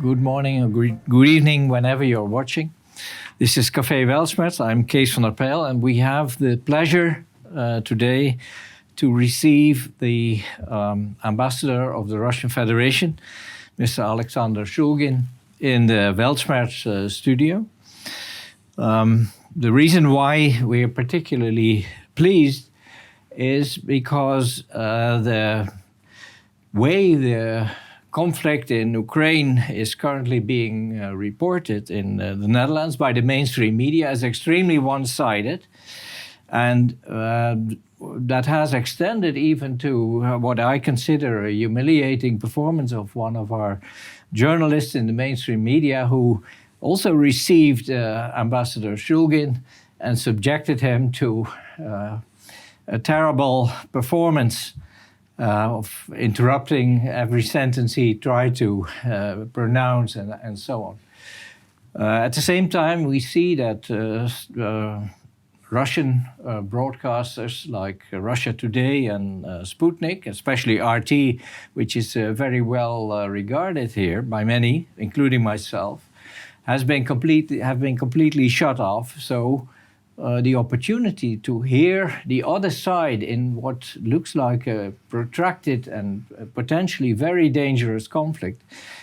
good morning or good evening whenever you're watching. This is Café Weltschmerz. I'm Kees van der Pijl, and we have the pleasure uh, today to receive the um, ambassador of the Russian Federation, Mr. Alexander Shulgin, in the Weltschmerz uh, studio. Um, the reason why we are particularly pleased is because uh, the way the conflict in Ukraine is currently being uh, reported in uh, the Netherlands by the mainstream media as extremely one sided. And uh, that has extended even to uh, what I consider a humiliating performance of one of our journalists in the mainstream media who also received uh, Ambassador Shulgin and subjected him to uh, a terrible performance uh, of interrupting every sentence he tried to uh, pronounce and, and so on. Uh, at the same time, we see that uh, uh, Russian uh, broadcasters like Russia Today and Sputnik, especially RT, which is very well regarded here by many, including myself, has been completely have been completely shut off. So uh, the opportunity to hear the other side in what looks like a protracted and potentially very dangerous conflict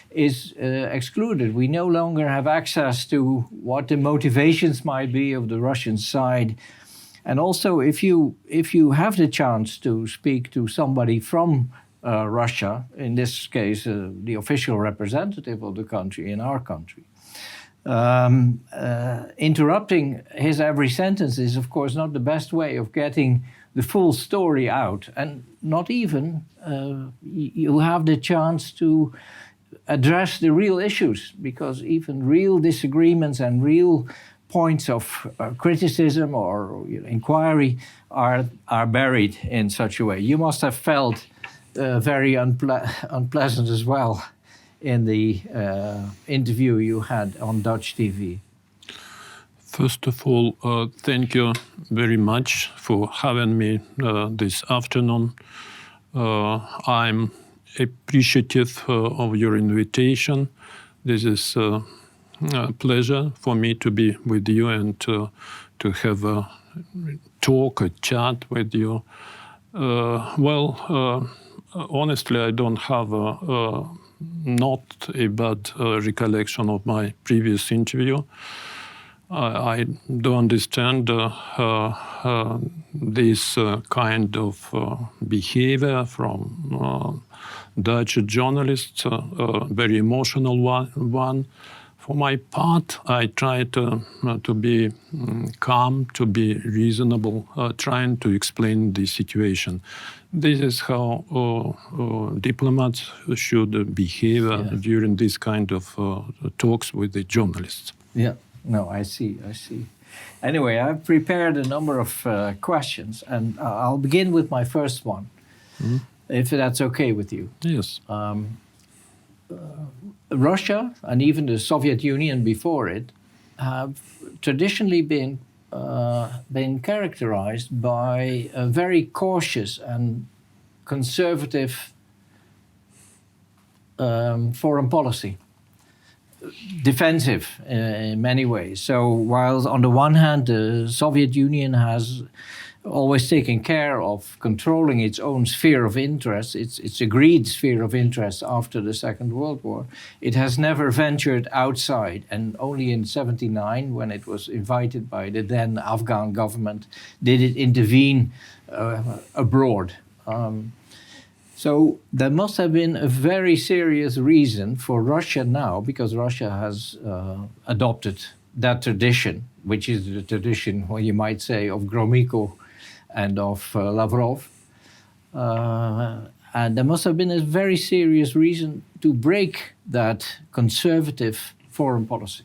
is uh, excluded. We no longer have access to what the motivations might be of the Russian side. And also, if you if you have the chance to speak to somebody from uh, Russia, in this case, uh, the official representative of the country in our country, um, uh, interrupting his every sentence is, of course, not the best way of getting the full story out. And not even uh, you have the chance to address the real issues, because even real disagreements and real points of uh, criticism or you know, inquiry are, are buried in such a way. You must have felt uh, very unple unpleasant as well in the uh, interview you had on Dutch TV? First of all, uh, thank you very much for having me uh, this afternoon. Uh, I'm appreciative uh, of your invitation. This is uh, a pleasure for me to be with you and to have a talk, a chat with you. well, honestly, I don't have a, a not a bad uh, recollection of my previous interview. I, I do understand uh, uh, this kind of behavior from Dutch journalists, a very emotional one. one. For my part, I try to, uh, to be um, calm, to be reasonable, uh, trying to explain the situation. This is how uh, uh diplomats should behave uh, during this kind of uh, talks with the journalists. Yeah, no, I see, I see. Anyway, I've prepared a number of questions, and I'll begin with my first one, mm. if that's okay with you. Yes. Um, Russia and even the Soviet Union before it have traditionally been been characterized by a very cautious and conservative um, foreign policy, defensive uh, in many ways. So, while on the one hand the Soviet Union has always taking care of controlling its own sphere of interest, its, its agreed sphere of interest after the Second World War. It has never ventured outside, and only in 79, when it was invited by the then Afghan government, did it intervene uh, abroad. Um, so there must have been a very serious reason for Russia now, because Russia has uh, adopted that tradition, which is the tradition, well, you might say, of Gromyko and of uh, Lavrov. Uh, and there must have been a very serious reason to break that conservative foreign policy.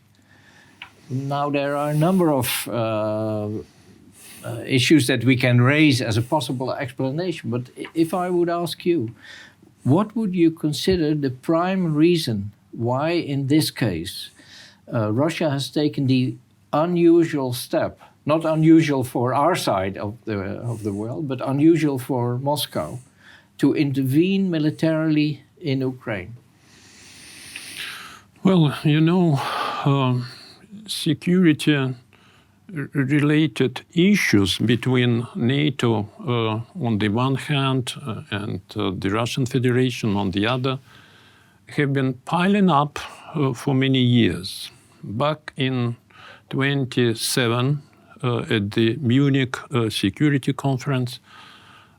Now, there are a number of uh, uh, issues that we can raise as a possible explanation, but if I would ask you, what would you consider the prime reason why, in this case, uh, Russia has taken the unusual step not unusual for our side of the, of the world, but unusual for Moscow to intervene militarily in Ukraine? Well, you know, um, security related issues between NATO uh, on the one hand uh, and uh, the Russian Federation on the other have been piling up uh, for many years. Back in 27 uh, at the Munich uh, Security Conference,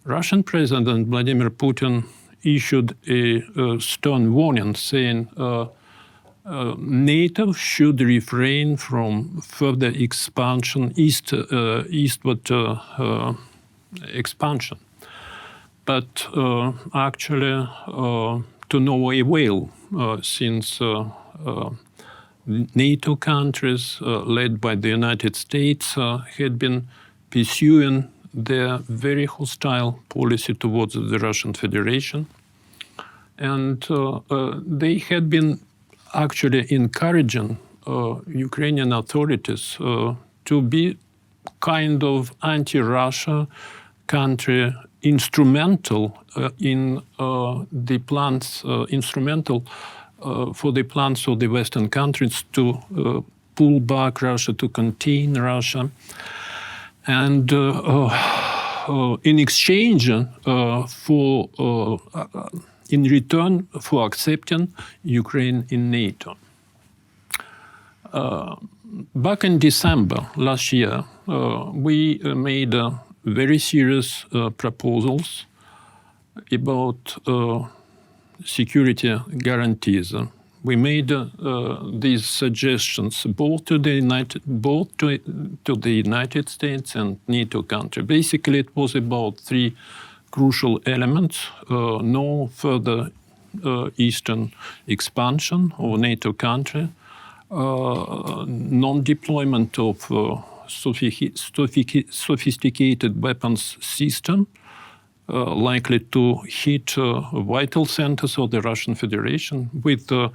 Russian President Vladimir Putin issued a, a stern warning saying uh, uh, NATO should refrain from further expansion, east, uh, eastward uh, expansion. But actually, to no avail, since NATO countries, uh, led by the United States, uh, had been pursuing their very hostile policy towards the Russian Federation. And uh, they had been actually encouraging Ukrainian authorities to be kind of anti-Russia country instrumental uh, in uh, the plans, uh, instrumental Uh, for the plans of the Western countries to uh, pull back Russia, to contain Russia. And uh, in exchange for, in return for accepting Ukraine in NATO. Uh, back in December last year, uh, we uh, made very serious proposals about security guarantees. We made uh, these suggestions both to the United, both to, to the United States and NATO country. Basically, it was about three crucial elements: uh, no further uh, eastern expansion of NATO country, non-deployment of sophisticated weapons system likely to hit uh, vital centers of the Russian Federation with a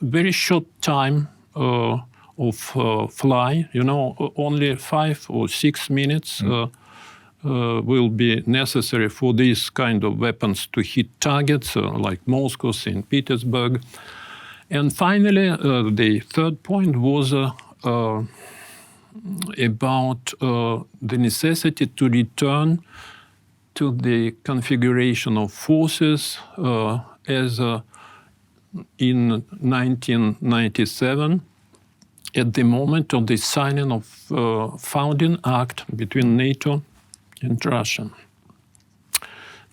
very short time of uh, fly, you know, only five or six minutes mm. uh, uh, will be necessary for these kind of weapons to hit targets like Moscow, St. Petersburg. And finally, the third point was about the necessity to return to the configuration of forces uh, as uh, in 1997 at the moment of the signing of uh, founding act between NATO and Russia.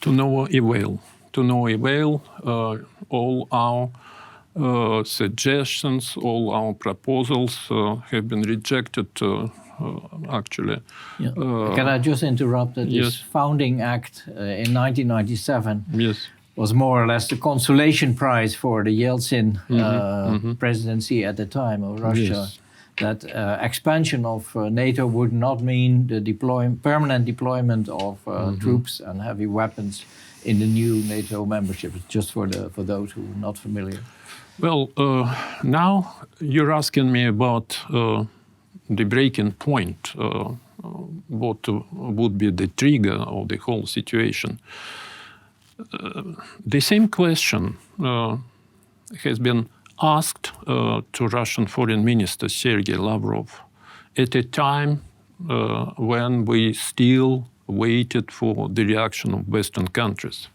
To no avail. To no avail, uh, all our uh, suggestions, all our proposals uh, have been rejected actually. Yeah. Uh, Can I just interrupt that yes. this founding act uh, in 1997 yes. was more or less the consolation prize for the Yeltsin mm -hmm. Mm -hmm. presidency at the time of Russia. Yes. That expansion of NATO would not mean the deploy permanent deployment of mm -hmm. troops and heavy weapons in the new NATO membership. Just for the for those who are not familiar. Well, uh, now you're asking me about uh, the breaking point, uh, what would be the trigger of the whole situation. Uh, the same question uh, has been asked to Russian Foreign Minister Sergei Lavrov at a time when we still waited for the reaction of Western countries.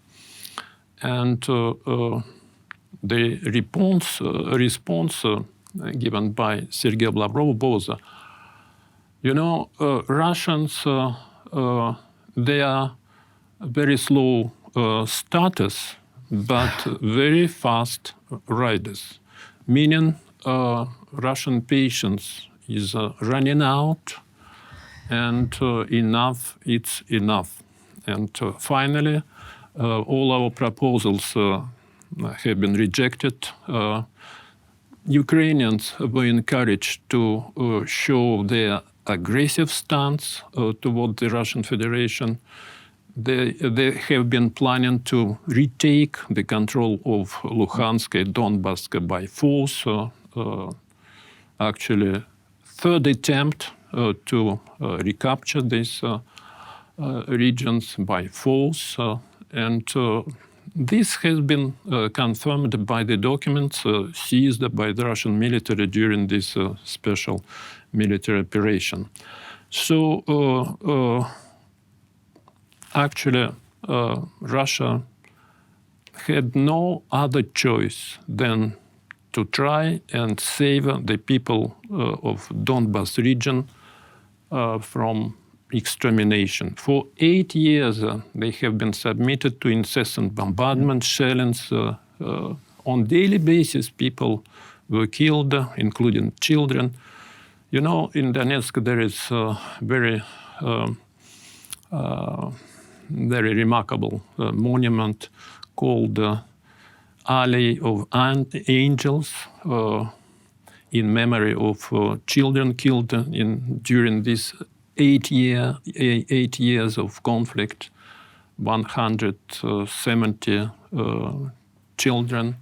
And uh, uh, the response, uh, response given by Sergei Lavrov was you know, uh, Russians, uh, uh, they are very slow starters, but very fast riders, meaning Russian patience is running out and enough, it's enough. And finally, all our proposals have been rejected. Ukrainians were encouraged to uh, show their aggressive stance uh, toward the Russian Federation. They, they have been planning to retake the control of Luhansk and Donbass by force. Uh, actually, third attempt uh, to uh, recapture these uh, regions by force. and this has been uh, confirmed by the documents uh, seized by the Russian military during this uh, special military operation. So, actually, Russia had no other choice than to try and save the people uh, of Donbas region uh, from extermination. For eight years, uh, they have been submitted to incessant bombardment, shellings. Uh, uh, on daily basis, people were killed, including children. You know, in Donetsk, there is a very, um, uh, very remarkable monument called Alley of Angels in memory of uh, children killed in, during this eight, year, eight years of conflict, 170 uh, children.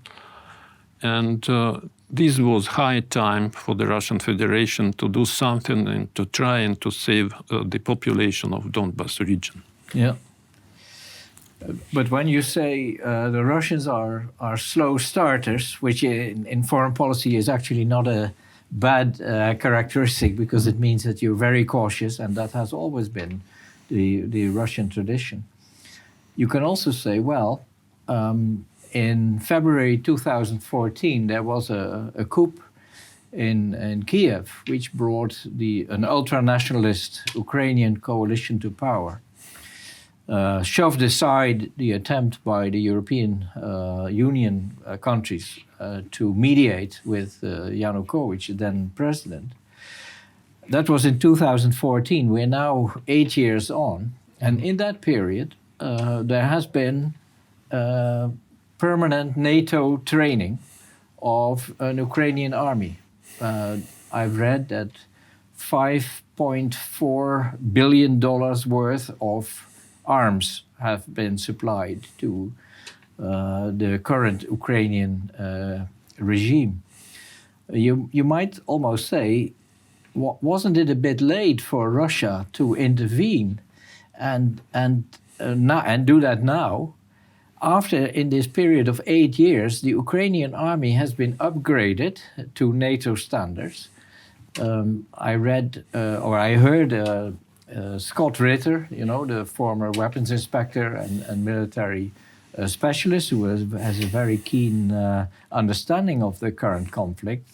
And uh, this was high time for the Russian Federation to do something and to try and to save uh, the population of Donbas region. Yeah. But when you say uh, the Russians are, are slow starters, which in, in foreign policy is actually not a bad uh, characteristic because it means that you're very cautious, and that has always been the, the Russian tradition. You can also say, well, um, in February 2014, there was a, a coup in, in Kiev, which brought the, an ultra nationalist Ukrainian coalition to power uh, shoved aside the attempt by the European uh, Union uh, countries uh, to mediate with uh, Yanukovych, then president. That was in 2014. We're now eight years on. And in that period, uh, there has been permanent NATO training of an Ukrainian army. I've read that $5.4 billion worth of arms have been supplied to uh, the current Ukrainian uh, regime. You, you might almost say, wasn't it a bit late for Russia to intervene and, and, uh, not, and do that now? After, in this period of eight years, the Ukrainian army has been upgraded to NATO standards. Um, I read uh, or I heard uh, uh, Scott Ritter, you know, the former weapons inspector and, and military uh, specialist who has, has, a very keen uh, understanding of the current conflict.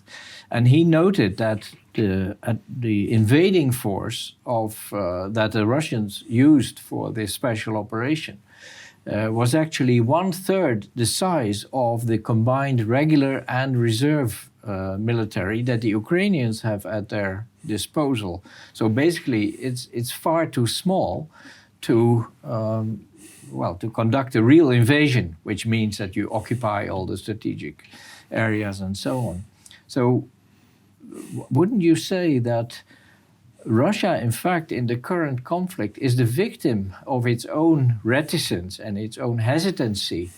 And he noted that the, the invading force of, uh, that the Russians used for this special operation uh, was actually one third the size of the combined regular and reserve uh, military that the Ukrainians have at their disposal. So basically, it's it's far too small to um, well to conduct a real invasion, which means that you occupy all the strategic areas and so on. So, wouldn't you say that? Russia, in fact, in the current conflict, is the victim of its own reticence and its own hesitancy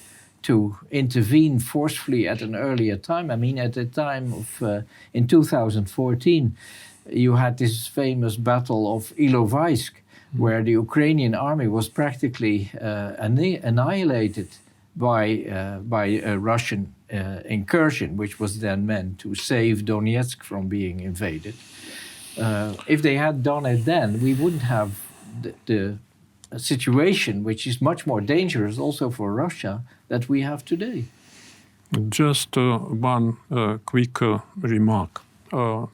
to intervene forcefully at an earlier time. I mean, at the time of uh, in 2014, you had this famous battle of Ilovaisk, mm. where the Ukrainian army was practically uh, annihilated by uh, by a Russian uh, incursion, which was then meant to save Donetsk from being invaded. Uh, if they had done it then, we wouldn't have the, the situation, which is much more dangerous also for Russia, that we have today. Just uh, one uh, quick uh, remark. Uh,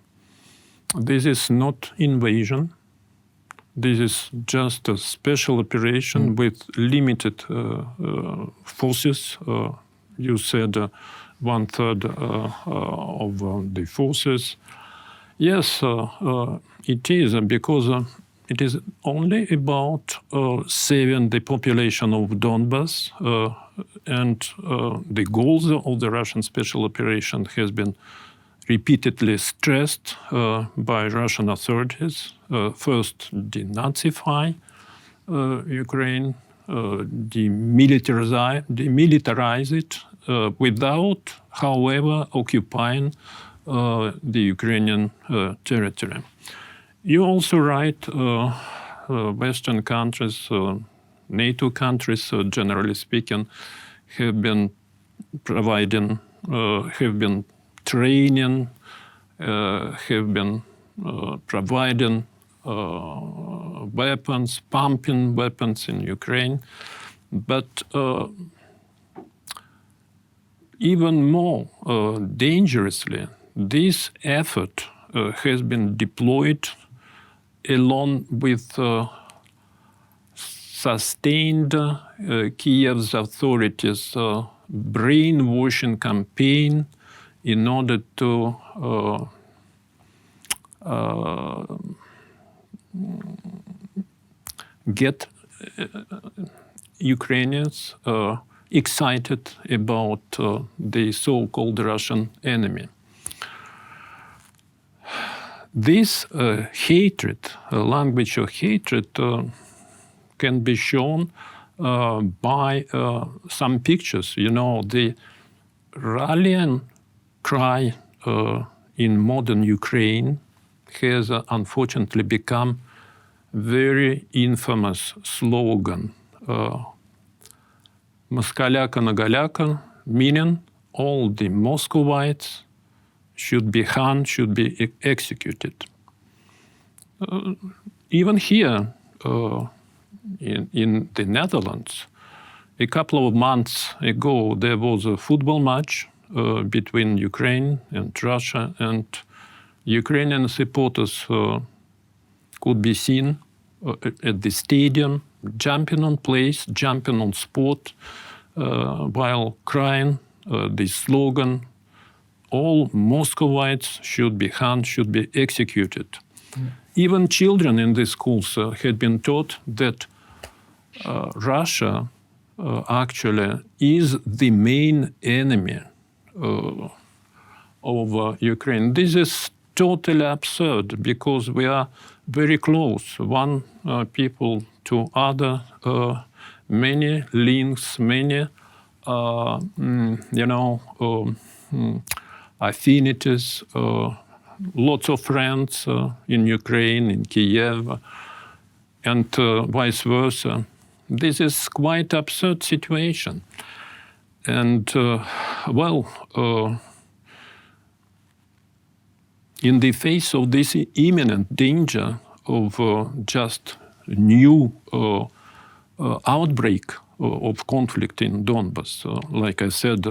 this is not invasion. This is just a special operation mm. with limited uh, uh, forces. you said one third of the forces. Yes, it is because it is only about uh, saving the population of Donbas, uh, and uh, the goals of the Russian special operation has been repeatedly stressed uh, by Russian authorities. Uh, first, denazify uh, Ukraine, demilitarize, demilitarize it, without, however, occupying the Ukrainian territory. You also write uh, uh, Western countries, uh, NATO countries, generally speaking, have been providing, uh, have been training, uh, have been uh, providing uh, weapons, pumping weapons in Ukraine. But uh, even more uh, dangerously, this effort uh, has been deployed along with uh, sustained uh, Kiev's authorities' uh, brainwashing campaign in order to uh, get Ukrainians excited about uh, the so called Russian enemy. This uh, hatred, uh, language of hatred, uh, can be shown uh, by uh, some pictures. You know, the rallying cry uh, in modern Ukraine has uh, unfortunately become very infamous slogan. Uh, Moskaляка на галяка, meaning all the Muscovites should be hung, should be executed. Uh, even here uh, in, in the Netherlands, a couple of months ago, there was a football match uh, between Ukraine and Russia, and Ukrainian supporters uh, could be seen uh, at- the stadium, jumping on place, jumping on sport, uh, while crying the slogan, all Muscovites should be hung, should be executed. Even children in these schools uh, had been taught that uh, Russia uh, actually is the main enemy uh, of uh, Ukraine. This is totally absurd because we are very close, one uh, people to other, many links, many, mm, you know, um, mm, affinities, uh, lots of friends uh, in Ukraine, in Kiev, and uh, vice versa. This is quite absurd situation. And well, in the face of this imminent danger of uh, just new uh, uh, outbreak of conflict in Donbas, like I said,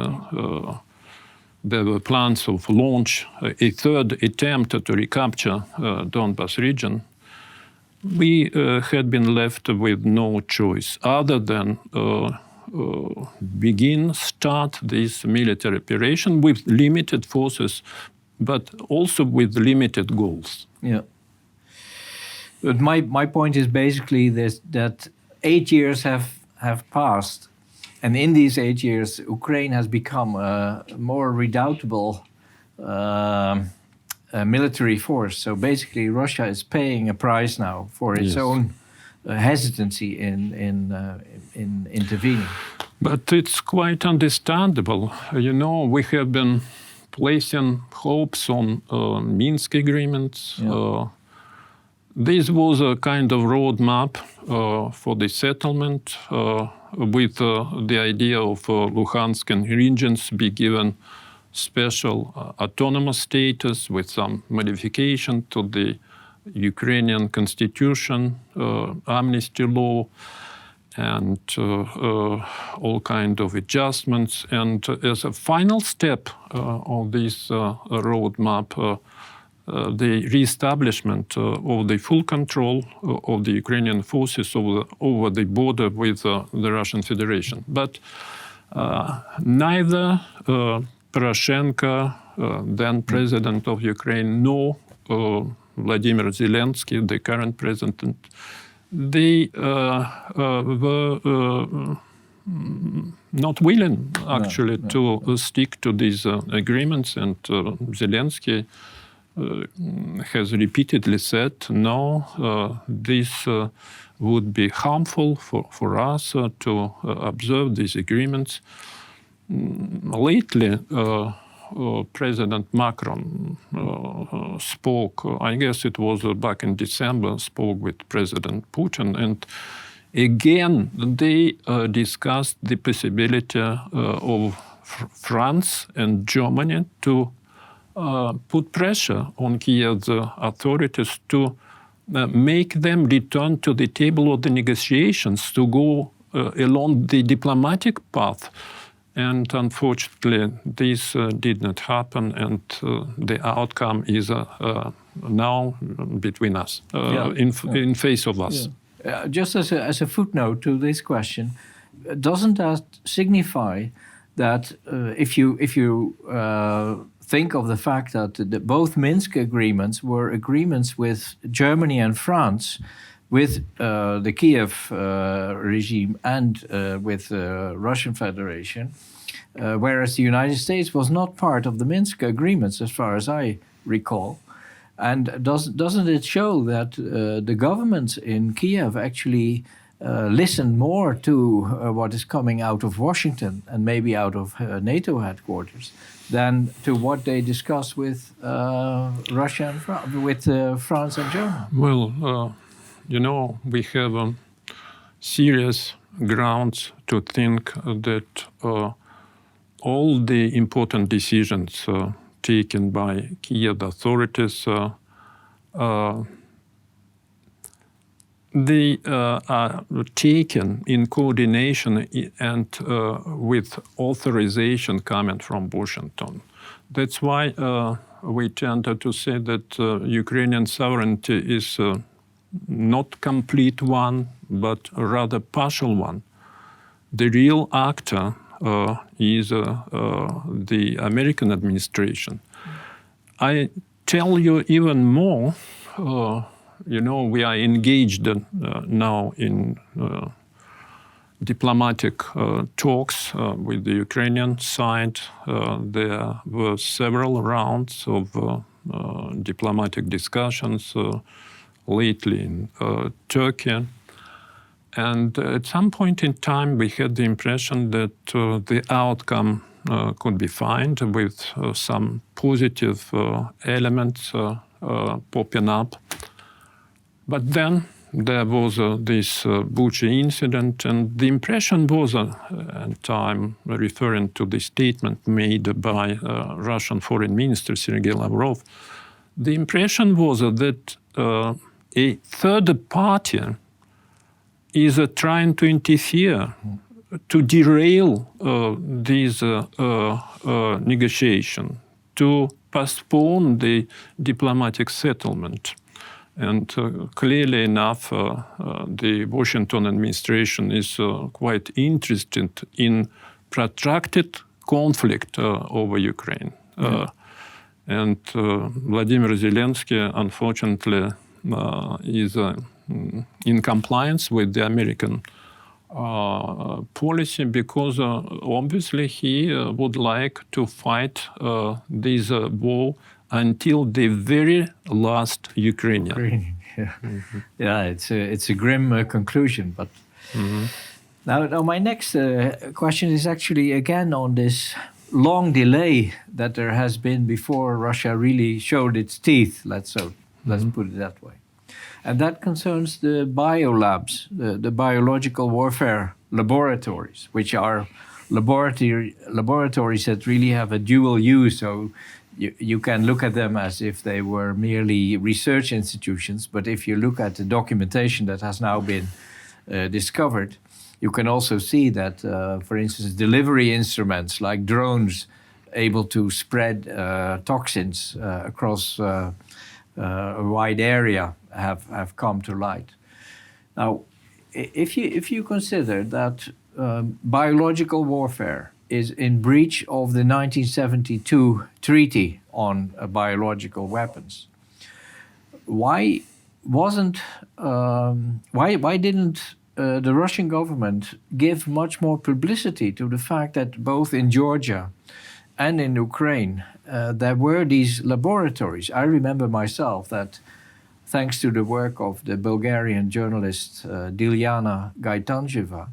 there were plans of launch a third attempt to recapture uh, Donbas region. We uh, had been left with no choice other than uh, begin, start this military operation with limited forces, but also with limited goals. Yeah. But my, my point is basically this, that eight years have, have passed. And in these eight years, Ukraine has become a more redoubtable uh, military force. So basically, Russia is paying a price now for its Yes. own uh, hesitancy in, in, uh, in intervening. But it's quite understandable. You know, we have been placing hopes on uh, Minsk agreements. Yeah. This was a kind of roadmap uh, for the settlement, uh, with uh, the idea of uh, Luhansk and regions be given special uh, autonomous status with some modification to the Ukrainian constitution, amnesty law, and all kind of adjustments. And as a final step of this roadmap, uh, the reestablishment uh, of the full control uh, of the Ukrainian forces over, over the border with uh, the Russian Federation. But uh, neither uh, Poroshenko, uh, then president of Ukraine, nor uh, Vladimir Zelensky, the current president, they uh, uh, were uh, not willing actually no, to uh, stick to these uh, agreements, and uh, Zelensky has repeatedly said, no, uh, this uh, would be harmful for, for us uh, to uh, observe these agreements. Mm, Lately, uh, uh, President Macron uh, uh, spoke, uh, I guess it was uh, back in December, spoke with President Putin, and again, they uh, discussed the possibility uh, of Fr- France and Germany to uh, put pressure on Kiev's authorities to uh, make them return to the table of the negotiations to go uh, along the diplomatic path. And unfortunately, this uh, did not happen, and uh, the outcome is uh, uh, now between us, uh, Yeah. in, in face of us. Uh, just as a, as a footnote to this question, uh, doesn't that signify that uh, if you if you uh, think of the fact that the, both Minsk agreements were agreements with Germany and France, with uh, the Kiev uh, regime and uh, with the Russian Federation, uh, whereas the United States was not part of the Minsk agreements, as far as I recall. And does, doesn't it show that uh, the governments in Kiev actually uh, listen more to uh, what is coming out of Washington and maybe out of uh, NATO headquarters than to what they discuss with uh, Russia and Fran- with uh, France and Germany? Well, uh, you know, we have um, serious grounds to think that uh, all the important decisions uh, taken by Kiev authorities uh, they uh, are taken in coordination and uh, with authorization coming from Washington. That's why uh, we tend to say that uh, Ukrainian sovereignty is uh, not complete one, but rather partial one. The real actor uh, is the American administration. I tell you even more. You know, we are engaged uh, now in uh, diplomatic uh, talks with the Ukrainian side. There were several rounds of diplomatic discussions lately in Turkey. And at some point in time, we had the impression that the outcome uh, could be found with uh, some positive uh, elements popping up. But then there was uh, this uh, Bucha incident, and the impression was, uh, and I'm referring to the statement made by uh, Russian Foreign Minister Sergei Lavrov, the impression was that uh, a third party is uh, trying to interfere to derail uh, these negotiation, to postpone the diplomatic settlement. And uh, clearly enough, uh, uh, the Washington administration is uh, quite interested in protracted conflict uh, over Ukraine. Uh, and uh, Vladimir Zelensky, unfortunately, uh, is in compliance with the American uh, policy because uh, obviously he uh, would like to fight uh, this uh, war until the very last Ukrainian. Yeah, yeah it's a, it's a grim uh, conclusion. But now, now, my next uh, question is actually again on this long delay that there has been before Russia really showed its teeth. Let's so let's put it that way, and that concerns the biolabs, the, the biological warfare laboratories, which are laboratory laboratories that really have a dual use. So you, you can look at them as if they were merely research institutions, but if you look at the documentation that has now been uh, discovered, you can also see that, uh, for instance, delivery instruments like drones able to spread uh, toxins uh, across uh, uh, a wide area have, have come to light. Now, if you, if you consider that um, biological warfare is in breach of the 1972 Treaty on uh, Biological Weapons, why wasn't um, why why didn't uh, the Russian government give much more publicity to the fact that both in Georgia and in Ukraine uh, there were these laboratories? I remember myself that thanks to the work of the Bulgarian journalist uh, Dilyana Gaytandzhieva,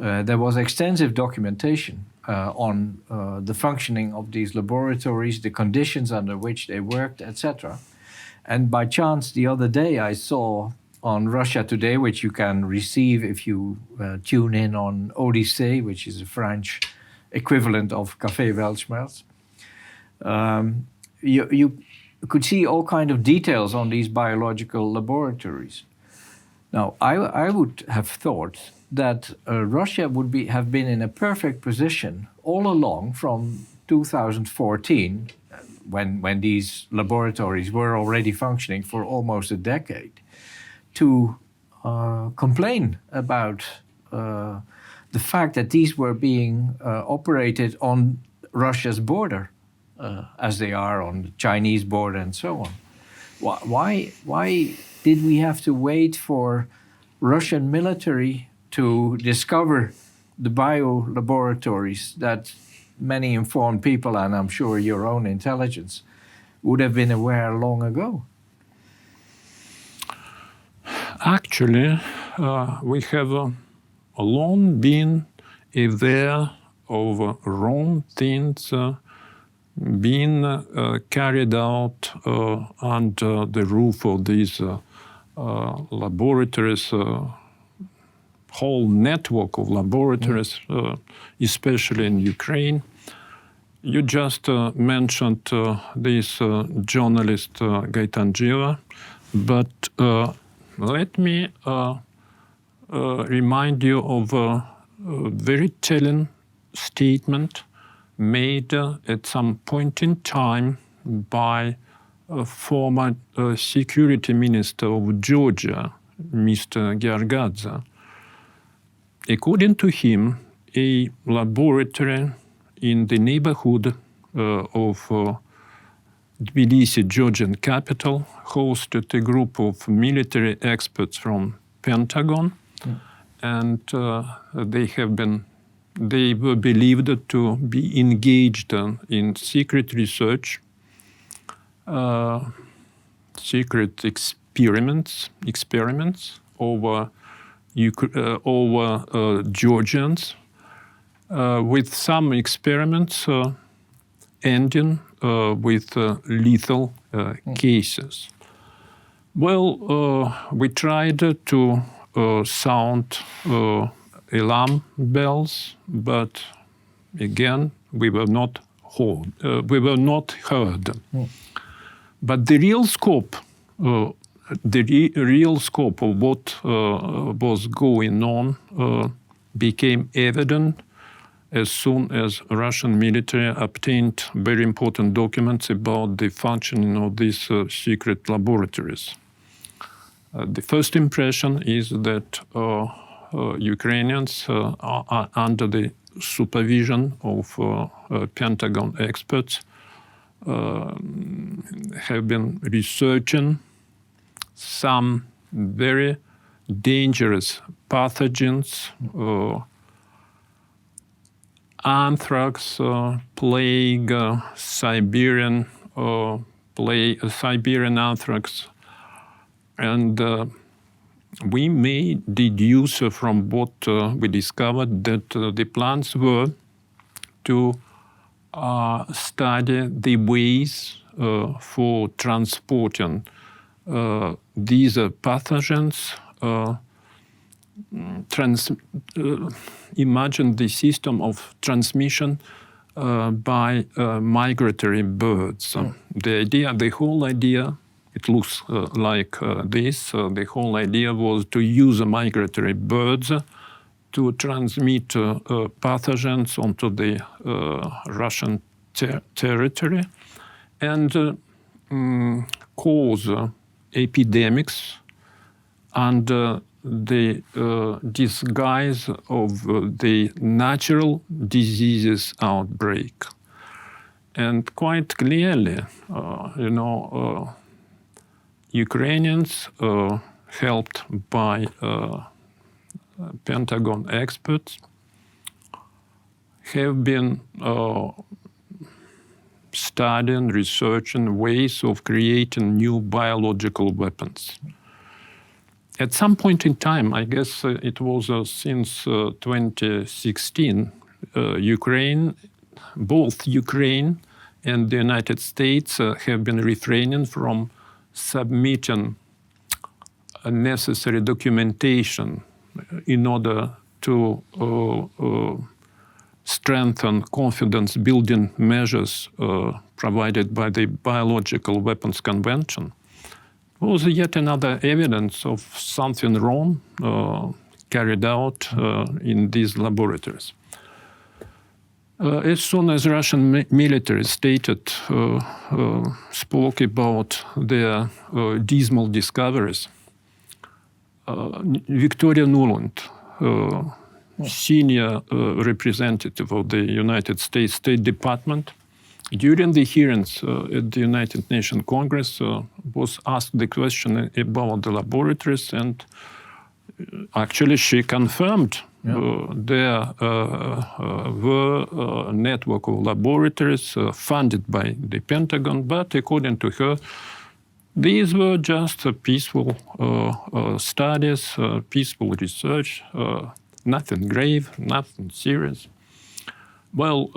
uh, there was extensive documentation uh, on uh, the functioning of these laboratories, the conditions under which they worked, etc. And by chance, the other day, I saw on Russia Today, which you can receive if you uh, tune in on Odysee, which is a French equivalent of Café Weltschmerz. Um, you, you could see all kind of details on these biological laboratories. Now, I, I would have thought that uh, Russia would be, have been in a perfect position all along from 2014, when, when these laboratories were already functioning for almost a decade, to uh, complain about uh, the fact that these were being uh, operated on Russia's border, uh, as they are on the Chinese border and so on. Why, why did we have to wait for Russian military to discover the bio laboratories that many informed people, and I'm sure your own intelligence, would have been aware long ago? Actually, uh, we have uh, long been aware of wrong things uh, being uh, carried out uh, under the roof of these laboratories whole network of laboratories, uh, especially in Ukraine. You just uh, mentioned uh, this uh, journalist uh, Gaytandzhieva, but uh, let me remind you of a, a, very telling statement made at some point in time by a former security minister of Georgia, Mr. Giorgadze According to him, a laboratory in the neighborhood uh, of uh, Tbilisi, Georgian capital, hosted a group of military experts from Pentagon, mm. and uh, they have been they were believed to be engaged in secret research, uh, secret experiments, experiments over uh, over uh, Georgians, uh, with some experiments ending with lethal mm. cases. Well, we tried to sound alarm bells, but again, we were not heard. Uh, we were not heard. Mm. But the real scope uh, the re real scope of what uh, was going on uh, became evident as soon as Russian military obtained very important documents about the functioning of these uh, secret laboratories. Uh, the first impression is that uh, uh, Ukrainians are under the supervision of Pentagon experts have been researching some very dangerous pathogens, uh, anthrax, uh, plague, uh, Siberian uh, plague, uh, Siberian anthrax, and uh, we may deduce from what we discovered that the plans were to study the ways for transporting these pathogens uh, trans, uh, imagine the system of transmission uh, by uh, migratory birds. Mm. The idea, the whole idea, it looks uh, like this. the whole idea was to use migratory birds to transmit pathogens onto the Russian ter territory and um, cause epidemics under the uh, disguise of uh, the natural diseases outbreak. And quite clearly, uh, you know, uh, Ukrainians, uh, helped by uh, Pentagon experts, have been studying, researching ways of creating new biological weapons. At some point in time, I guess uh, it was uh, since uh, 2016, uh, Ukraine, both Ukraine and the United States have been refraining from submitting necessary documentation in order to strengthen confidence building measures provided by the Biological Weapons Convention was yet another evidence of something wrong uh, carried out uh, in these laboratories. Uh, as soon as Russian mi military stated, spoke about their dismal discoveries, Victoria Nuland, senior representative of the United States State Department, during the hearings uh, at the United Nations Congress uh, was asked the question about the laboratories and uh, actually she confirmed yeah. uh, there uh, uh, were a network of laboratories funded by the Pentagon, but according to her, these were just peaceful studies, peaceful research, nothing grave, nothing serious. Well,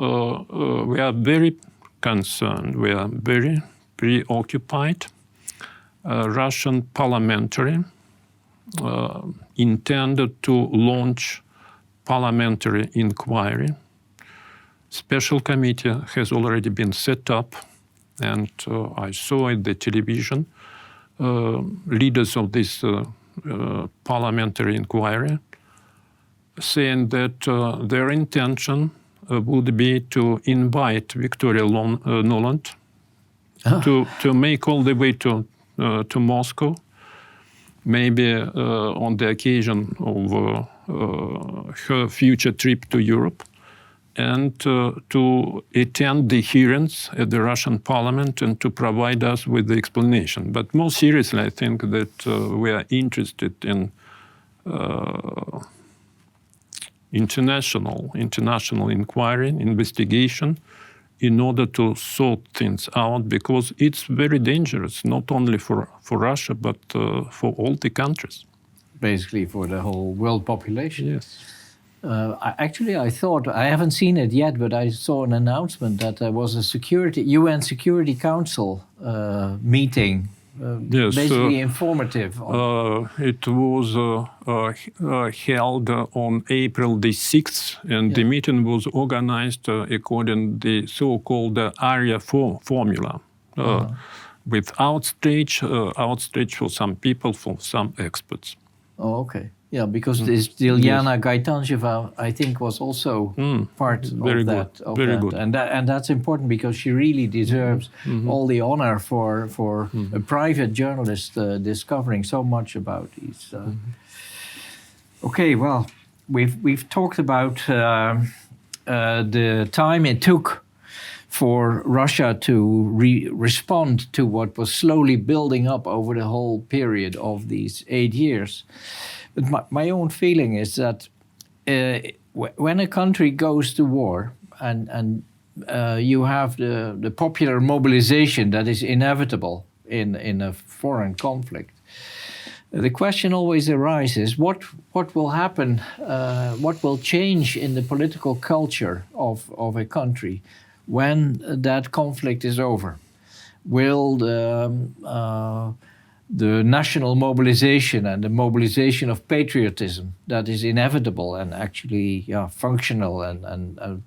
we are very concerned. We are very preoccupied. Uh, Russian parliamentary uh, intended to launch parliamentary inquiry. Special committee has already been set up, and uh, I saw at the television uh, leaders of this uh, uh, parliamentary inquiry saying that their intention uh, would be to invite Victoria Lon, uh, Nuland ah. to, to make all the way to, uh, to Moscow, maybe on the occasion of her future trip to Europe and uh, to attend the hearings at the Russian parliament and to provide us with the explanation. But more seriously, I think that uh, we are interested in uh, international international inquiry investigation in order to sort things out because it's very dangerous not only for for Russia but uh, for all the countries. Basically for the whole world population. Yes. Uh, I, actually, I thought I haven't seen it yet, but I saw an announcement that there was a security UN Security Council uh, meeting Um, yes, uh, basically uh, informative? Uh, it was uh, uh, held on April the 6th, and yeah. the meeting was organized according to the so-called Arria for formula. -huh. With outstage, outstage for some people, for some experts. Oh, okay. Yeah, because mm. this Dilyana yes. Gaytandzhieva, I think, was also mm. part Very of that. Good. Of Very that. good. And that, and that's important because she really deserves mm -hmm. all the honor for for -hmm. a private journalist uh, discovering so much about these. Uh, -hmm. Okay, well, we've we've talked about uh, uh, the time it took for Russia to re respond to what was slowly building up over the whole period of these eight years. But my, my own feeling is that uh, when a country goes to war and, and uh, you have the, the popular mobilization that is inevitable in, in a foreign conflict, the question always arises what, what will happen, uh, what will change in the political culture of, of a country when that conflict is over? Will the um, uh, the national mobilization and the mobilization of patriotism that is inevitable and actually yeah, functional and, and,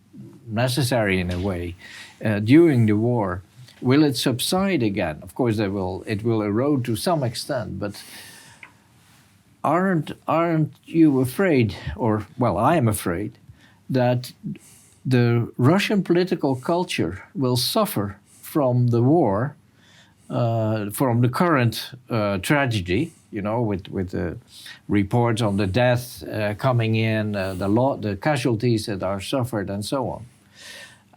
necessary in a way uh, during the war, will it subside again? Of course, it will, it will erode to some extent, but aren't, aren't you afraid, or, well, I am afraid, that the Russian political culture will suffer from the war uh, from the current uh, tragedy, you know, with with the reports on the deaths uh, coming in, uh, the lot, the casualties that are suffered, and so on,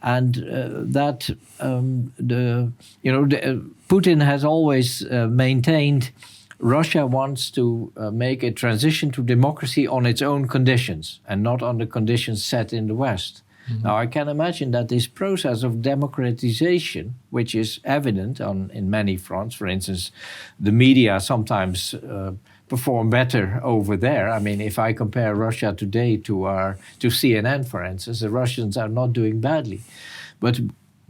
and uh, that um, the you know the, uh, Putin has always maintained. Russia wants to make a transition to democracy on its own conditions and not on the conditions set in the West. Mm-hmm. Now, I can imagine that this process of democratization, which is evident on in many fronts, for instance, the media sometimes uh, perform better over there. I mean, if I compare Russia today to our to CNN, for instance, the Russians are not doing badly, but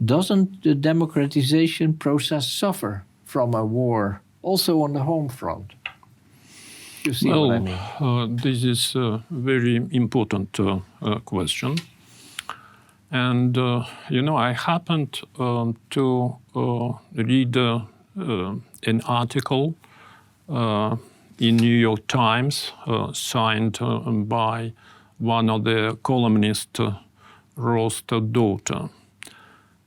doesn't the democratization process suffer from a war also on the home front? You see well, what I mean? Uh, this is a very important uh, uh, question. And, uh, you know, I happened um, to uh, read uh, an article in New York Times signed by one of the columnists, Ross Douthat.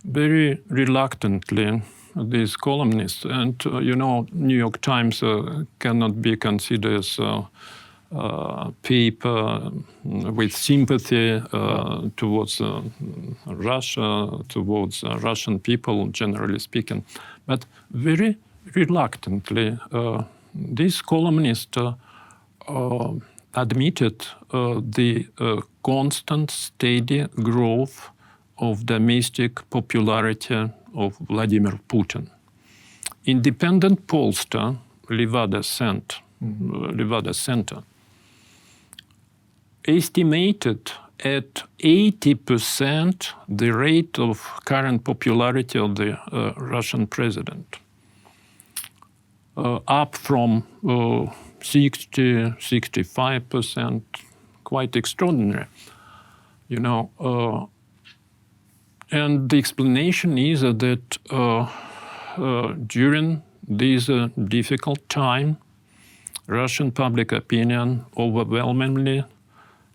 Very reluctantly, these columnists, and uh, you know, New York Times uh, cannot be considered as uh, paper with sympathy uh, towards uh, Russia, towards Russian people, generally speaking, but very reluctantly, this columnist admitted the constant, steady growth of domestic popularity of Vladimir Putin. Independent pollster Levada, Cent, mm-hmm. Levada Center estimated at 80% the rate of current popularity of the uh, Russian president, uh, up from uh, 60, 65%, quite extraordinary. You know, uh, and the explanation is that uh, uh, during this uh, difficult time, Russian public opinion overwhelmingly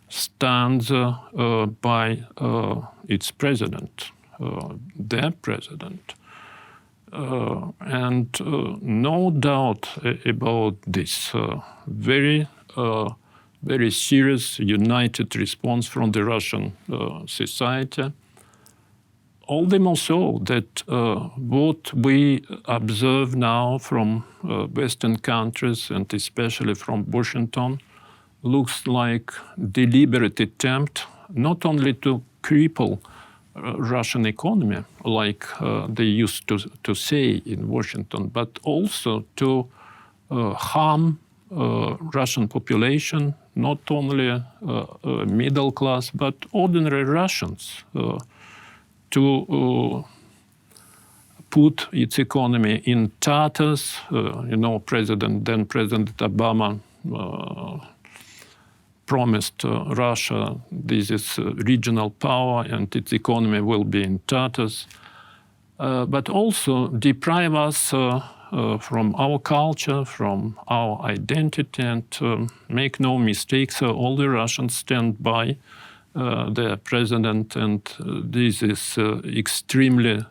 stands uh, uh, by uh, its president, their president. and no doubt about this very, very serious united response from the Russian society all the more so that uh, what we observe now from uh, Western countries and especially from Washington looks like deliberate attempt not only to cripple uh, Russian economy, like uh, they used to, to say in Washington, but also to uh, harm uh, Russian population, not only middle class, but ordinary Russians to uh, put its economy in tatters. Uh, you know, President then President Obama uh, promised Russia this is regional power and its economy will be in tatters, but also deprive us. Uh, from our culture, from our identity, and uh, make no mistakes, uh, all the Russians stand by uh, the president, and uh, this is uh, extremely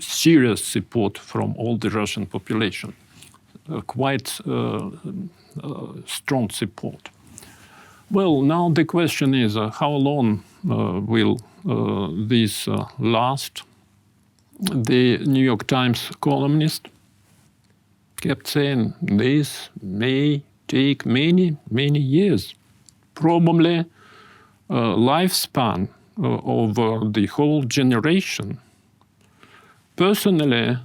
serious support from all the Russian population. quite strong support. Well, now the question is how long will this last? The New York Times columnist kept saying this may take many, many years. Probably uh, lifespan uh, over the whole generation. Personally,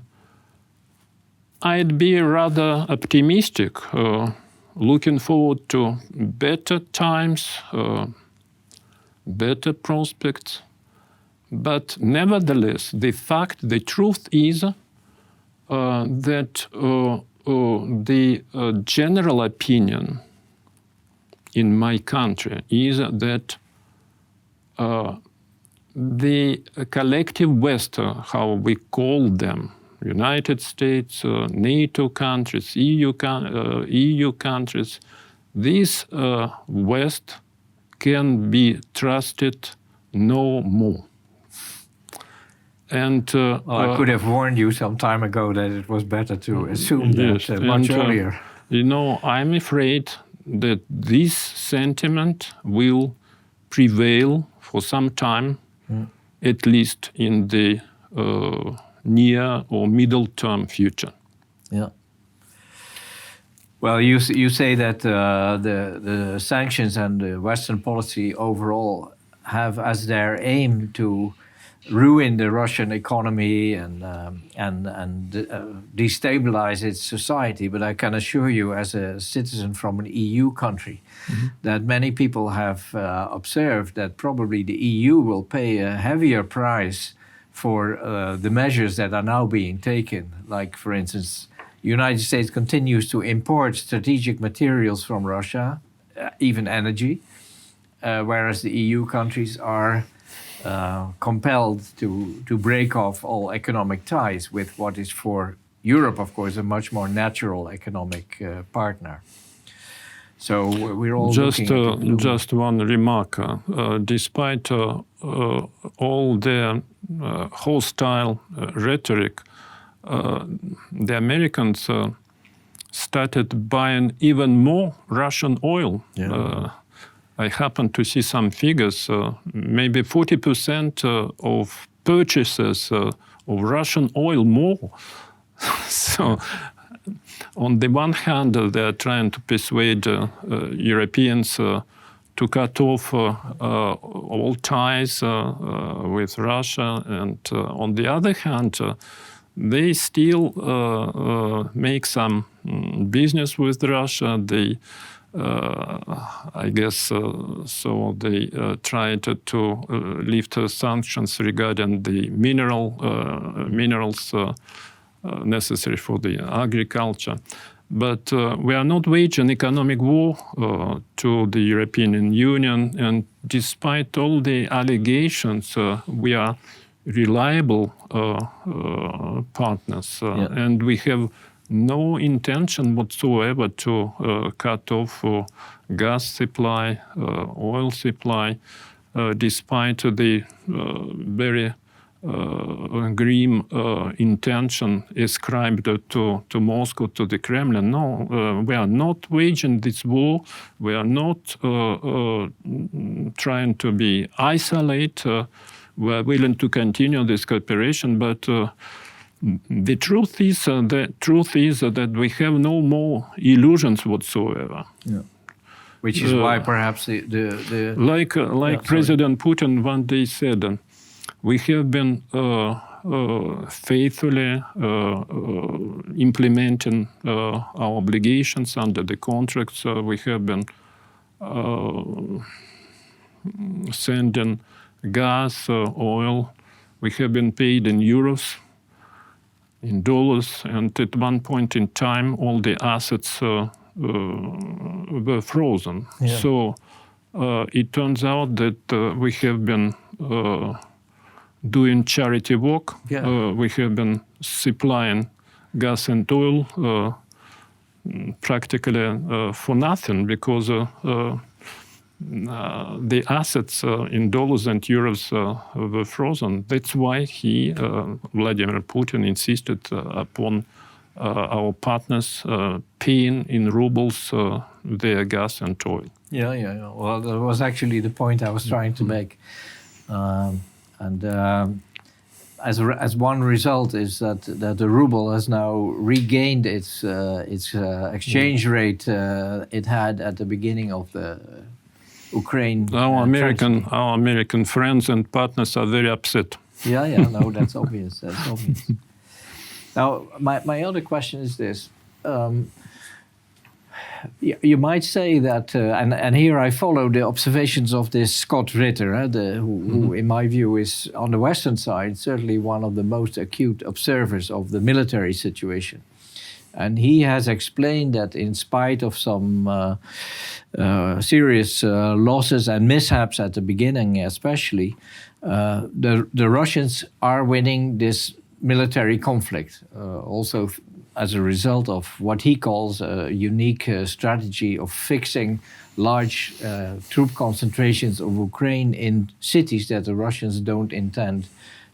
I'd be rather optimistic, uh, looking forward to better times, uh, better prospects. But nevertheless, the fact, the truth is uh, that uh, the general opinion in my country is that uh, the collective West, uh, how we call them, United States, uh, NATO countries, EU, EU countries, this West can be trusted no more. And uh, well, I could have warned you some time ago that it was better to assume yes, that uh, much and, earlier. You know, I'm afraid that this sentiment will prevail for some time, mm. at least in the uh, near or middle term future. Yeah. Well, you you say that uh, the the sanctions and the Western policy overall have as their aim to ruin the Russian economy and um, and and uh, destabilize its society. But I can assure you, as a citizen from an EU country, mm-hmm. that many people have uh, observed that probably the EU will pay a heavier price for uh, the measures that are now being taken. Like, for instance, United States continues to import strategic materials from Russia, uh, even energy, uh, whereas the EU countries are uh, compelled to, to break off all economic ties with what is for Europe, of course, a much more natural economic uh, partner. So we're all just uh, just one remark. Uh, uh, despite uh, uh, all the uh, hostile rhetoric, the Americans started buying even more Russian oil. Yeah. I happened to see some figures. maybe 40% of purchases of Russian oil more. so on the one hand, uh, they are trying to persuade uh, uh, Europeans to cut off all ties with Russia, and on the other hand, they still make some mm, business with Russia. They uh, I guess uh, so. They uh, tried to, to lift sanctions regarding the mineral minerals uh, necessary for the agriculture. But uh, we are not waging economic war uh, to the European Union, and despite all the allegations, we are reliable partners, yeah. and we have no intention whatsoever to uh, cut off uh, gas supply, uh, oil supply, despite the very uh, grim uh, intention ascribed to, to Moscow, to the Kremlin. No, uh, we are not waging this war. We are not trying to be isolated. we are willing to continue this cooperation, but the truth is uh, the truth is uh, that we have no more illusions whatsoever. Yeah. Which is uh, why perhaps the, the, the like like yeah, President Putin one day said we have been uh, uh, faithfully uh, implementing our obligations under the contracts. we have been sending gas, oil. We have been paid in euros, in dollars, and at one point in time, all the assets uh, uh, were frozen. Yeah. So uh, it turns out that we have been doing charity work. Yeah. Uh, we have been supplying gas and oil uh, practically uh, for nothing because uh, uh, the assets in dollars and euros were frozen. That's why he, Vladimir Putin, insisted upon our partners paying in rubles their gas and oil. Yeah, yeah, yeah. Well, that was actually the point I was trying to make. Um, and um, as, a, as one result is that, that the ruble has now regained its, uh, its uh, exchange mm. rate uh, it had at the beginning of the Ukraine. Our American, our American friends and partners are very upset. Yeah, yeah, no, that's obvious. That's obvious. Now, my, my other question is this. Um, you might say that, uh, and, and here I follow the observations of this Scott Ritter, uh, the, who, mm -hmm. who, mm-hmm. in my view, is on the Western side certainly one of the most acute observers of the military situation. And he has explained that in spite of some uh, uh serious uh, losses and mishaps at the beginning, especially, uh, the, the Russians are winning this military conflict. also as a result of what he calls a unique uh, strategy of fixing large uh, troop concentrations of Ukraine in cities that the Russians don't intend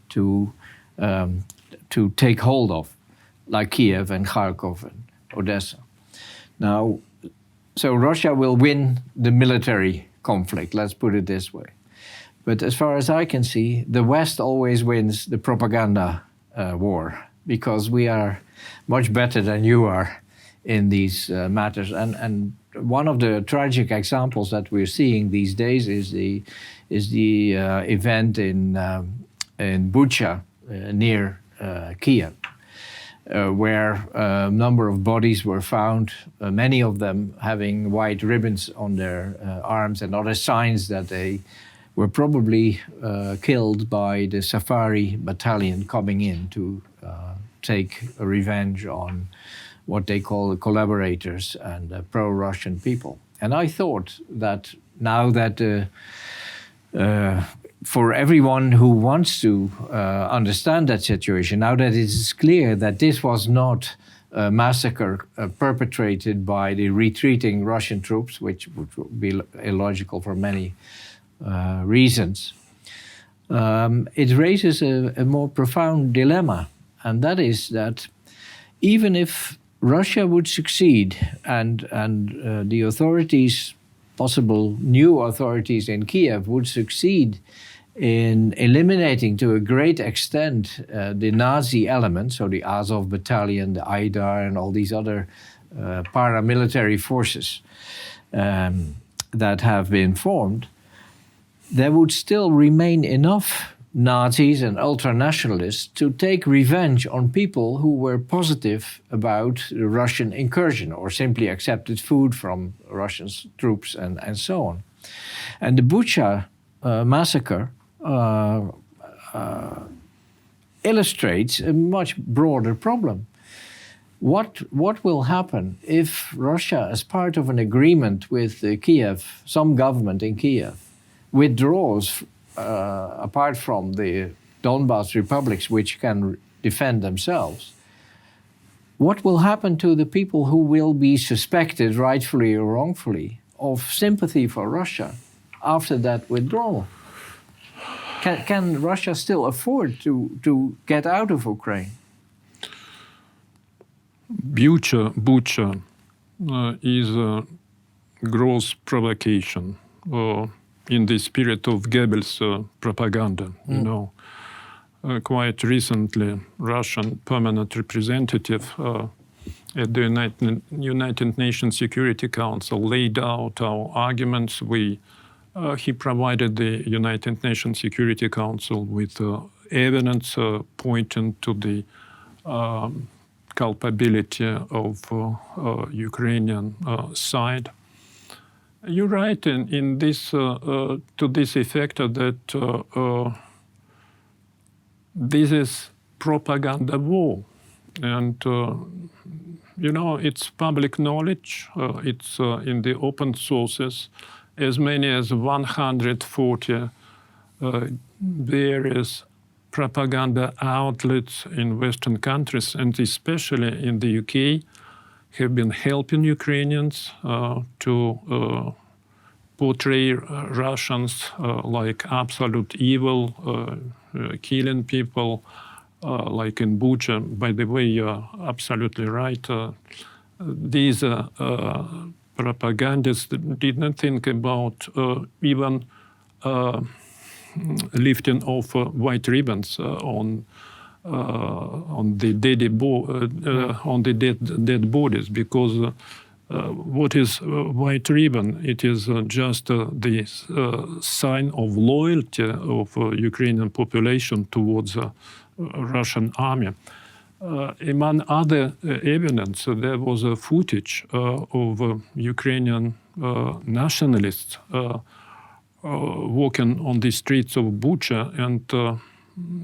to um, to take hold of, like Kiev and Kharkov and Odessa. Now, so Russia will win the military conflict. Let's put it this way. But as far as I can see, the West always wins the propaganda uh, war because we are much better than you are in these uh, matters. And and one of the tragic examples that we're seeing these days is the is the uh, event in um, in Bucha uh, near uh, Kiev. Uh, where a number of bodies were found, uh, many of them having white ribbons on their arms and other signs that they were probably killed by the Safari battalion coming in to take revenge on what they call the collaborators and uh, pro-Russian people. And I thought that now that uh, uh, for everyone who wants to uh, understand that situation, now that it is clear that this was not a massacre uh, perpetrated by the retreating Russian troops, which would be illogical for many reasons, um, it raises a, a more profound dilemma, and that is that even if Russia would succeed and and uh, the authorities, possible new authorities in Kiev, would succeed in eliminating to a great extent uh, the Nazi elements, so the Azov battalion, the Aidar, and all these other uh, paramilitary forces um, that have been formed, there would still remain enough Nazis and ultranationalists to take revenge on people who were positive about the Russian incursion or simply accepted food from Russian troops and, and so on. And the Bucha uh, massacre uh, uh, illustrates a much broader problem. What, what will happen if Russia, as part of an agreement with Kiev, some government in Kiev, withdraws apart from the Donbas republics, which can defend themselves? What will happen to the people who will be suspected, rightfully or wrongfully, of sympathy for Russia after that withdrawal? Can, can Russia still afford to, to get out of Ukraine? Bucha, Bucha uh, is a gross provocation uh, in the spirit of Goebbels' uh, propaganda. Mm. You know, uh, quite recently, Russian permanent representative uh, at the United, United Nations Security Council laid out our arguments. We uh, he provided the United Nations Security Council with uh, evidence uh, pointing to the um, culpability of Ukrainian uh, side. You're right in, in this uh, uh, to this effect that uh, this is propaganda war, and you know it's public knowledge. it's in the open sources as many as 140 uh, various propaganda outlets in Western countries, and especially in the UK, have been helping Ukrainians uh, to uh, portray uh, Russians uh, like absolute evil, uh, uh, killing people, like in Bucha. By the way, you're absolutely right. these propagandists didn't think about even lifting of uh, white ribbons on Uh, on the dead uh, uh, on the dead dead bodies because. Uh, what is uh, white ribbon? It is uh, just the sign of loyalty of Ukrainian population towards Russian army. Uh, among other uh, evidence, uh, there was a footage of Ukrainian nationalists walking on the streets of Bucha, and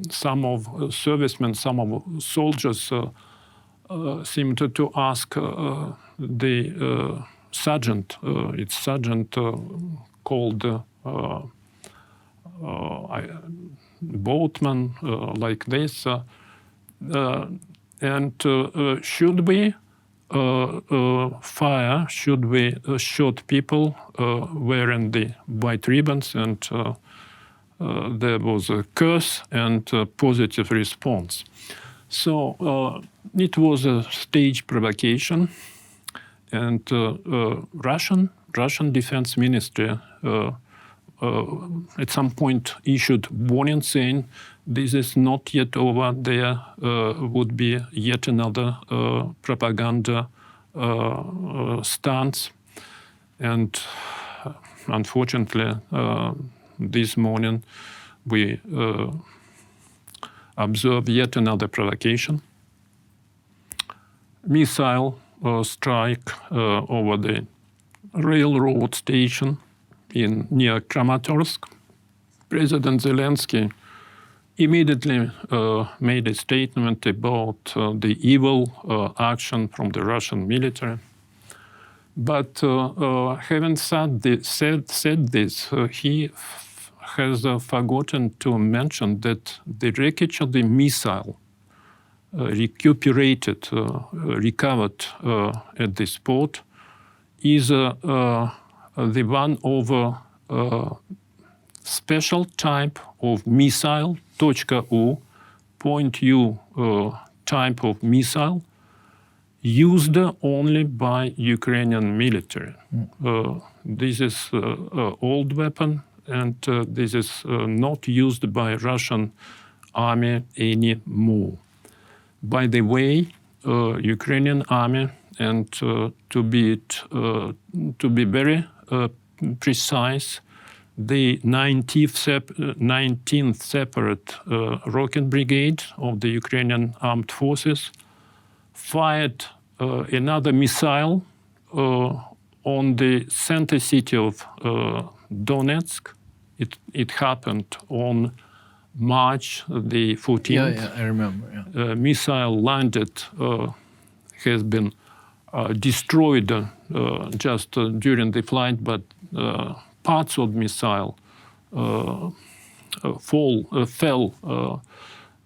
some of uh, servicemen, some of soldiers uh, uh, seemed to, ask the sergeant, it's sergeant called boatman like this. Uh, and uh, uh, should we fire, should we shoot people wearing the white ribbons and uh, there was a curse and a positive response. So uh, it was a stage provocation, and uh, Russian Russian Defense Ministry at some point issued warning saying this is not yet over. There uh, would be yet another uh, propaganda uh, stance. And unfortunately, this morning we observe yet another provocation. Missile strike over the railroad station in near Kramatorsk. President Zelensky immediately uh, made a statement about uh, the evil uh, action from the Russian military. But having said this, said, said this he has uh, forgotten to mention that the wreckage of the missile uh, recuperated, uh, recovered at this port is the one of a special type of missile Tochka-U, point U uh, type of missile used only by Ukrainian military. Mm. Uh, this is uh, old weapon and uh, this is uh, not used by Russian army anymore. By the way, uh, Ukrainian army and to be it, to be very precise, the 19th, sep 19th separate uh, rocket brigade of the Ukrainian armed forces fired uh, another missile uh, on the center city of Donetsk. It, it happened on March the 14th. Yeah, yeah, I remember. Yeah. Uh, missile landed, uh, has been destroyed just during the flight, but parts of missile uh, uh, fall, uh, fell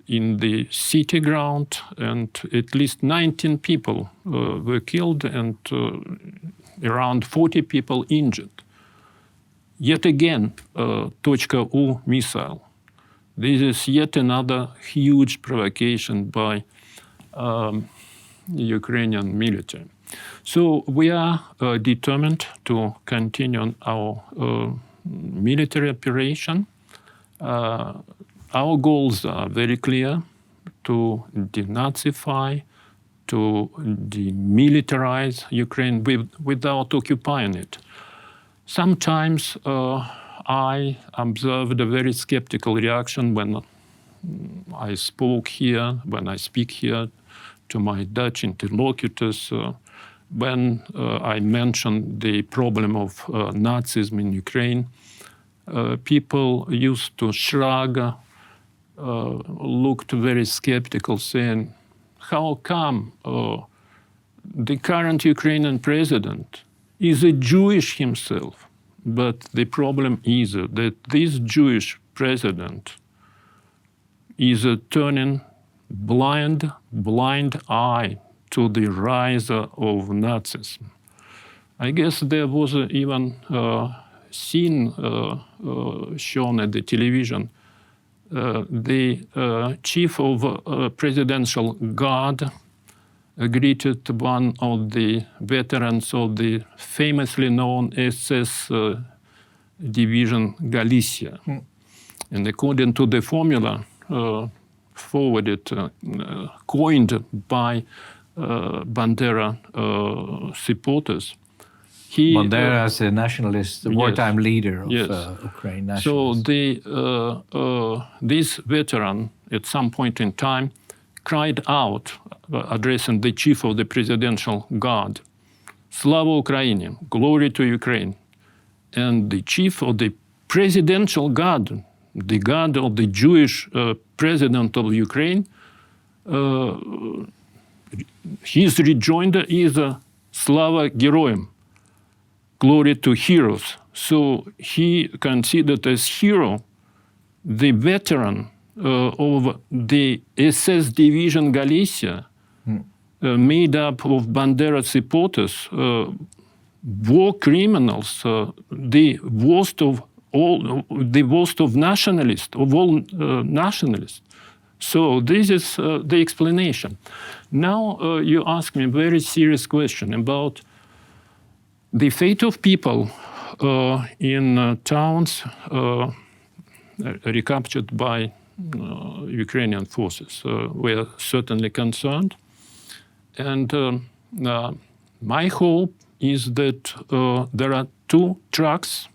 in the city ground, and at least 19 people were killed and around 40 people injured. Yet again, uh, U missile. This is yet another huge provocation by um, Ukrainian military. So we are uh, determined to continue our uh, military operation. Uh, our goals are very clear to denazify, to demilitarize Ukraine with, without occupying it. Sometimes uh, I observed a very skeptical reaction when I spoke here, when I speak here to my Dutch interlocutors. Uh, when uh, I mentioned the problem of uh, Nazism in Ukraine, uh, people used to shrug, looked very skeptical, saying, How come the current Ukrainian president is a Jewish himself? But the problem is that this Jewish president is turning blind, blind eye to the rise of Nazism. I guess there was even a scene uh, uh, shown at the television. Uh, the chief of presidential guard greeted one of the veterans of the famously known SS division Galicia. Mm. And according to the formula forwarded, coined by uh, Bandera uh, supporters. He, Bandera is a nationalist, the wartime yes, leader of yes. Uh, Ukraine. So the, this veteran, at some point in time, cried out, addressing the chief of the presidential guard, Slava Ukraini, glory to Ukraine. And the chief of the presidential guard, the guard of the Jewish uh, president of Ukraine, uh, his rejoinder is a Slava Geroim, glory to heroes. So he considered as hero the veteran uh, of the SS division Galicia, mm. made up of Bandera supporters, uh, war criminals, the worst of all, the worst of nationalists, of all uh, nationalists. So this is uh, the explanation. Now uh, you ask me a very serious question about the fate of people uh, in uh, towns uh, recaptured by Ukrainian forces. we are certainly concerned. And my hope is that there are two tracks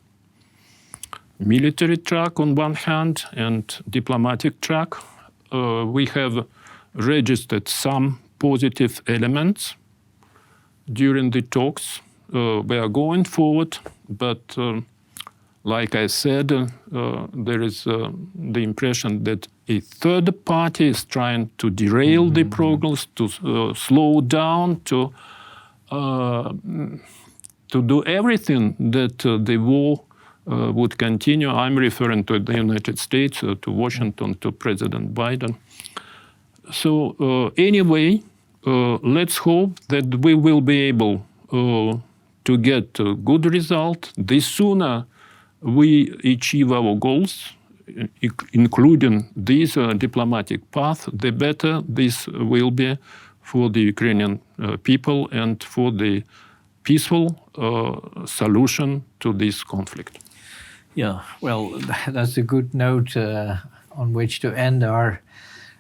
military track on one hand and diplomatic track uh, we have registered some positive elements during the talks. Uh, we are going forward, but um, like I said, uh, there is uh, the impression that a third party is trying to derail the progress, to uh, slow down, to uh, to do everything that uh, the war uh, would continue. I'm referring to the United States, uh, to Washington, to President Biden. So uh, anyway, uh, let's hope that we will be able uh, to get a good result. The sooner we achieve our goals, including this uh, diplomatic path, the better this will be for the Ukrainian uh, people and for the peaceful uh, solution to this conflict. Yeah, well, that's a good note uh, on which to end our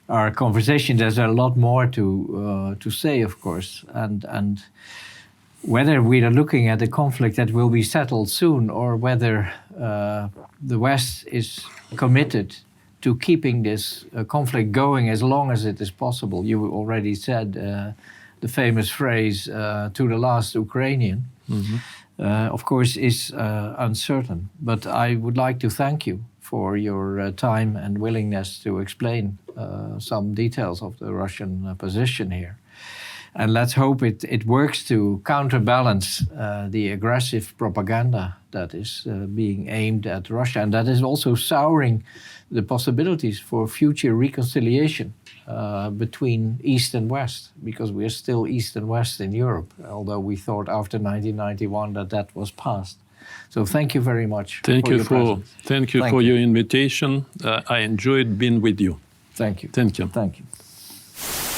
our conversation. There's a lot more to uh, to say, of course, and and whether we are looking at a conflict that will be settled soon, or whether uh, the West is committed to keeping this uh, conflict going as long as it is possible. You already said uh, the famous phrase uh, "to the last Ukrainian." uh, of course, is uh, uncertain. But I would like to thank you for your uh, time and willingness to explain uh, some details of the Russian uh, position here. And let's hope it, it works to counterbalance uh, the aggressive propaganda that is uh, being aimed at Russia and that is also souring the possibilities for future reconciliation uh, between East and West, because we are still East and West in Europe, although we thought after 1991 that that was past. So thank you very much. Thank for you your for presence. thank you Thank for you. your invitation. Uh, I enjoyed being with you. Thank you. Thank you. Thank you.